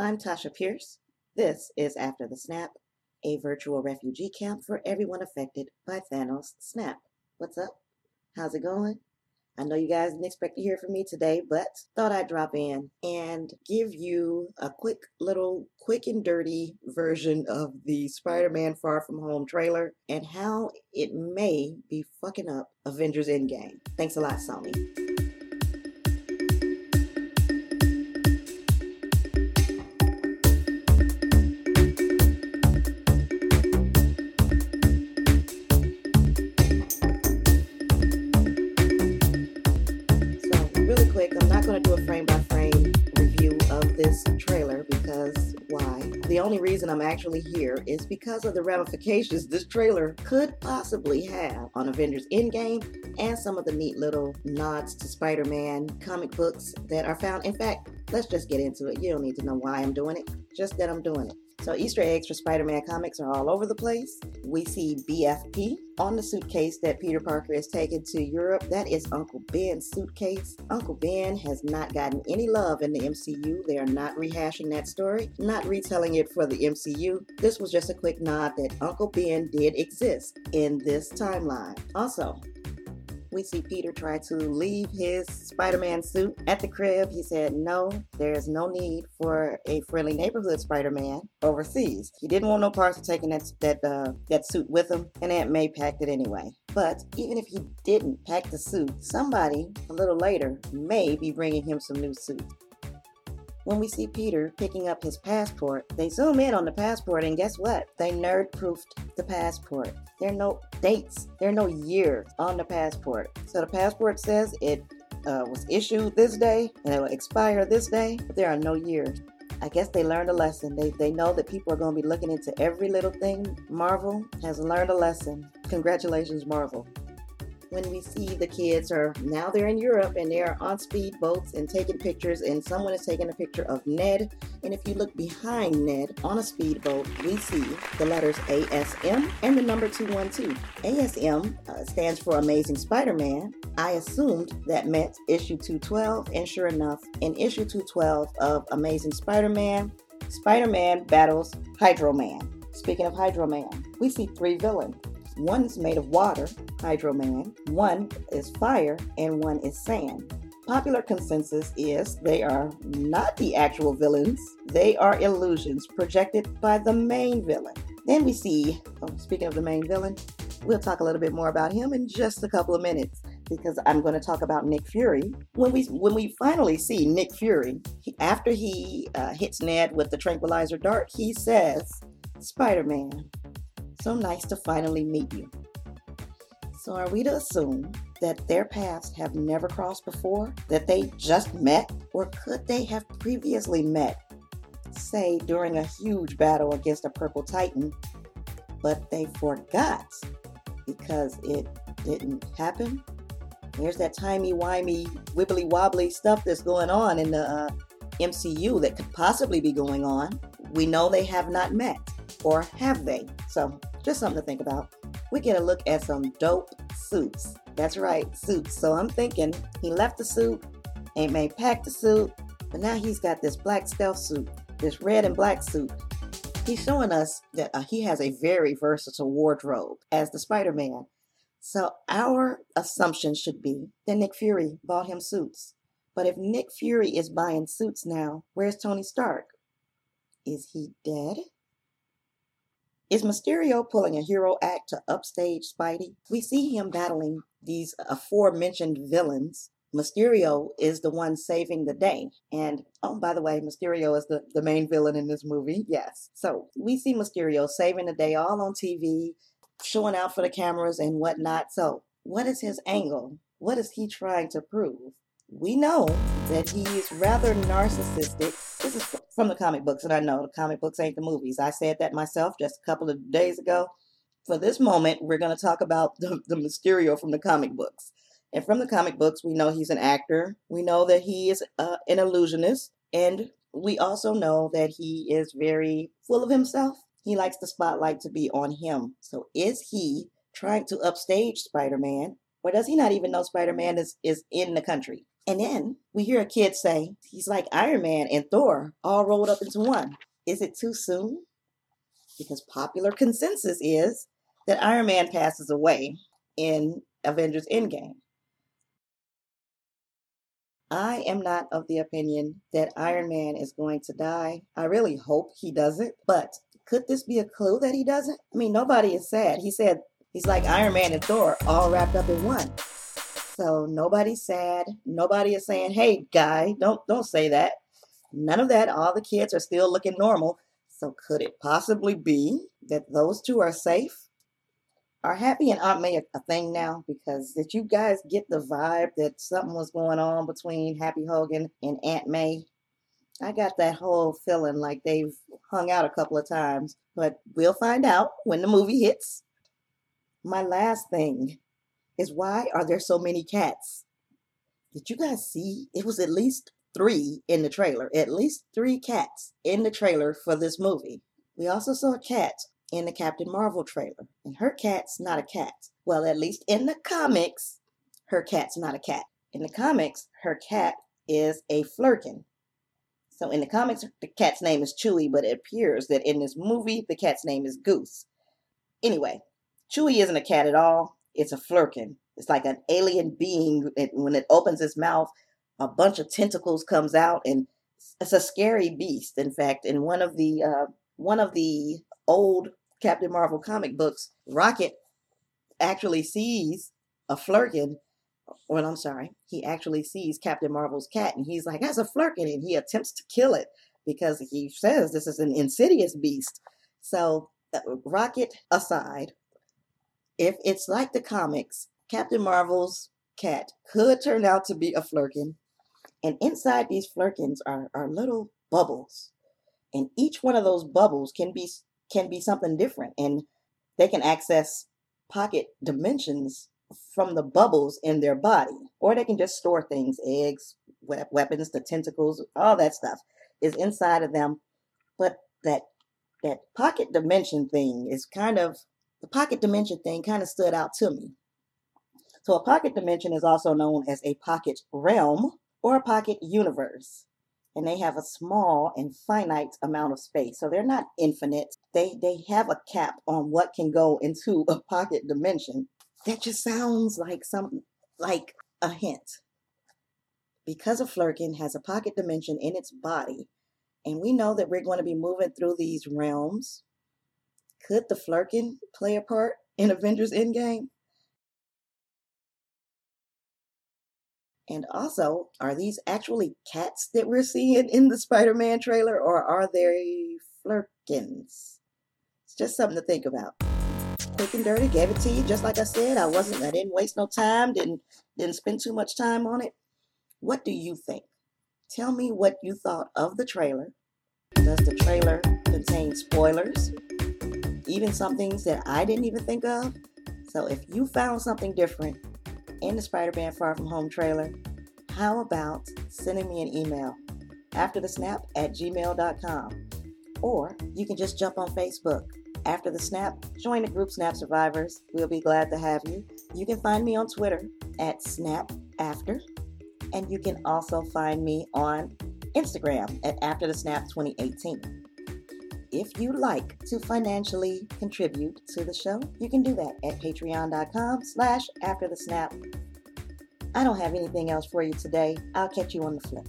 I'm Tasha Pierce. This is After the Snap, a virtual refugee camp for everyone affected by Thanos' snap. What's up? How's it going? I know you guys didn't expect to hear from me today, but thought I'd drop in and give you a quick little quick and dirty version of the Spider-Man Far From Home trailer and how it may be fucking up Avengers Endgame. Thanks a lot, Sony. Only reason I'm actually here is because of the ramifications this trailer could possibly have on Avengers Endgame and some of the neat little nods to Spider Man comic books that are found. In fact, let's just get into it. You don't need to know why I'm doing it, just that I'm doing it. So, Easter eggs for Spider Man comics are all over the place. We see BFP on the suitcase that Peter Parker is taken to Europe. That is Uncle Ben's suitcase. Uncle Ben has not gotten any love in the MCU. They are not rehashing that story, not retelling it for the MCU. This was just a quick nod that Uncle Ben did exist in this timeline. Also, we see Peter try to leave his Spider-Man suit at the crib. He said, no, there is no need for a friendly neighborhood Spider-Man overseas. He didn't want no parts of taking that, that, uh, that suit with him, and Aunt May packed it anyway. But even if he didn't pack the suit, somebody a little later may be bringing him some new suits. When we see Peter picking up his passport, they zoom in on the passport, and guess what? They nerd proofed the passport. There are no dates, there are no years on the passport. So the passport says it uh, was issued this day and it will expire this day, but there are no years. I guess they learned a lesson. They, they know that people are going to be looking into every little thing. Marvel has learned a lesson. Congratulations, Marvel when we see the kids are now they're in Europe and they're on speedboats and taking pictures, and someone is taking a picture of Ned. And if you look behind Ned on a speedboat, we see the letters ASM and the number 212. ASM uh, stands for Amazing Spider Man. I assumed that meant issue 212, and sure enough, in issue 212 of Amazing Spider Man, Spider Man battles Hydro Man. Speaking of Hydro Man, we see three villains. One is made of water, Hydro Man, one is fire, and one is sand. Popular consensus is they are not the actual villains, they are illusions projected by the main villain. Then we see, oh, speaking of the main villain, we'll talk a little bit more about him in just a couple of minutes because I'm going to talk about Nick Fury. When we when we finally see Nick Fury, he, after he uh, hits Ned with the tranquilizer dart, he says, "Spider-Man, so nice to finally meet you. So, are we to assume that their paths have never crossed before? That they just met? Or could they have previously met, say, during a huge battle against a purple titan, but they forgot because it didn't happen? There's that timey-wimey, wibbly-wobbly stuff that's going on in the uh, MCU that could possibly be going on. We know they have not met, or have they? So just something to think about. We get a look at some dope suits. That's right, suits. So I'm thinking he left the suit, Aunt May packed the suit, but now he's got this black stealth suit, this red and black suit. He's showing us that uh, he has a very versatile wardrobe as the Spider Man. So our assumption should be that Nick Fury bought him suits. But if Nick Fury is buying suits now, where's Tony Stark? Is he dead? Is Mysterio pulling a hero act to upstage Spidey? We see him battling these aforementioned villains. Mysterio is the one saving the day. And oh, by the way, Mysterio is the, the main villain in this movie. Yes. So we see Mysterio saving the day all on TV, showing out for the cameras and whatnot. So, what is his angle? What is he trying to prove? We know that he is rather narcissistic. This is from the comic books, and I know the comic books ain't the movies. I said that myself just a couple of days ago. For this moment, we're going to talk about the, the Mysterio from the comic books. And from the comic books, we know he's an actor. We know that he is uh, an illusionist. And we also know that he is very full of himself. He likes the spotlight to be on him. So is he trying to upstage Spider Man? Or does he not even know Spider Man is, is in the country? And then we hear a kid say, he's like Iron Man and Thor all rolled up into one. Is it too soon? Because popular consensus is that Iron Man passes away in Avengers Endgame. I am not of the opinion that Iron Man is going to die. I really hope he doesn't, but could this be a clue that he doesn't? I mean, nobody is sad. He said he's like Iron Man and Thor all wrapped up in one. So nobody's sad. Nobody is saying, "Hey, guy, don't don't say that." None of that. All the kids are still looking normal. So could it possibly be that those two are safe? Are Happy and Aunt May a, thing now? Because did you guys get the vibe that something was going on between Happy Hogan and Aunt May? I got that whole feeling like they've hung out a couple of times, but we'll find out when the movie hits. My last thing is why are there so many cats? Did you guys see? It was at least three in the trailer, at least three cats in the trailer for this movie. We also saw a cat in the Captain Marvel trailer, and her cat's not a cat. Well, at least in the comics, her cat's not a cat. In the comics, her cat is a Flerken. So in the comics, the cat's name is Chewie, but it appears that in this movie, the cat's name is Goose. Anyway, Chewie isn't a cat at all it's a flerken. It's like an alien being. It, when it opens its mouth, a bunch of tentacles comes out, and it's a scary beast. In fact, in one of the uh, one of the old Captain Marvel comic books, Rocket actually sees a flerken. Well, I'm sorry, he actually sees Captain Marvel's cat, and he's like, "That's a flerken," and he attempts to kill it because he says this is an insidious beast. So, uh, Rocket aside, if it's like the comics, Captain Marvel's cat could turn out to be a flerken. And inside these flerkens are, are little bubbles. And each one of those bubbles can be can be something different. And they can access pocket dimensions from the bubbles in their body. Or they can just store things, eggs, weapons, the tentacles, all that stuff is inside of them. But that that pocket dimension thing is kind of the pocket dimension thing kind of stood out to me. So, a pocket dimension is also known as a pocket realm or a pocket universe. And they have a small and finite amount of space. So they're not infinite. They they have a cap on what can go into a pocket dimension. That just sounds like some like a hint. Because a Flerken has a pocket dimension in its body, and we know that we're going to be moving through these realms could the Flerken play a part in Avengers Endgame? And also, are these actually cats that we're seeing in the Spider Man trailer, or are they Flerkens? It's just something to think about. Quick and dirty, gave it to you. Just like I said, I wasn't, I didn't waste no time, didn't, didn't spend too much time on it. What do you think? Tell me what you thought of the trailer. Does the trailer contain spoilers? Even some things that I didn't even think of. So if you found something different in the Spider Man Far From Home trailer, how about sending me an email after the snap at gmail.com? Or you can just jump on Facebook. After the snap, join the group Snap Survivors. We'll be glad to have you. You can find me on Twitter at Snap After, and you can also find me on Instagram at After the Snap 2018 if you'd like to financially contribute to the show, you can do that at patreon.com slash after the snap. I don't have anything else for you today. I'll catch you on the flip.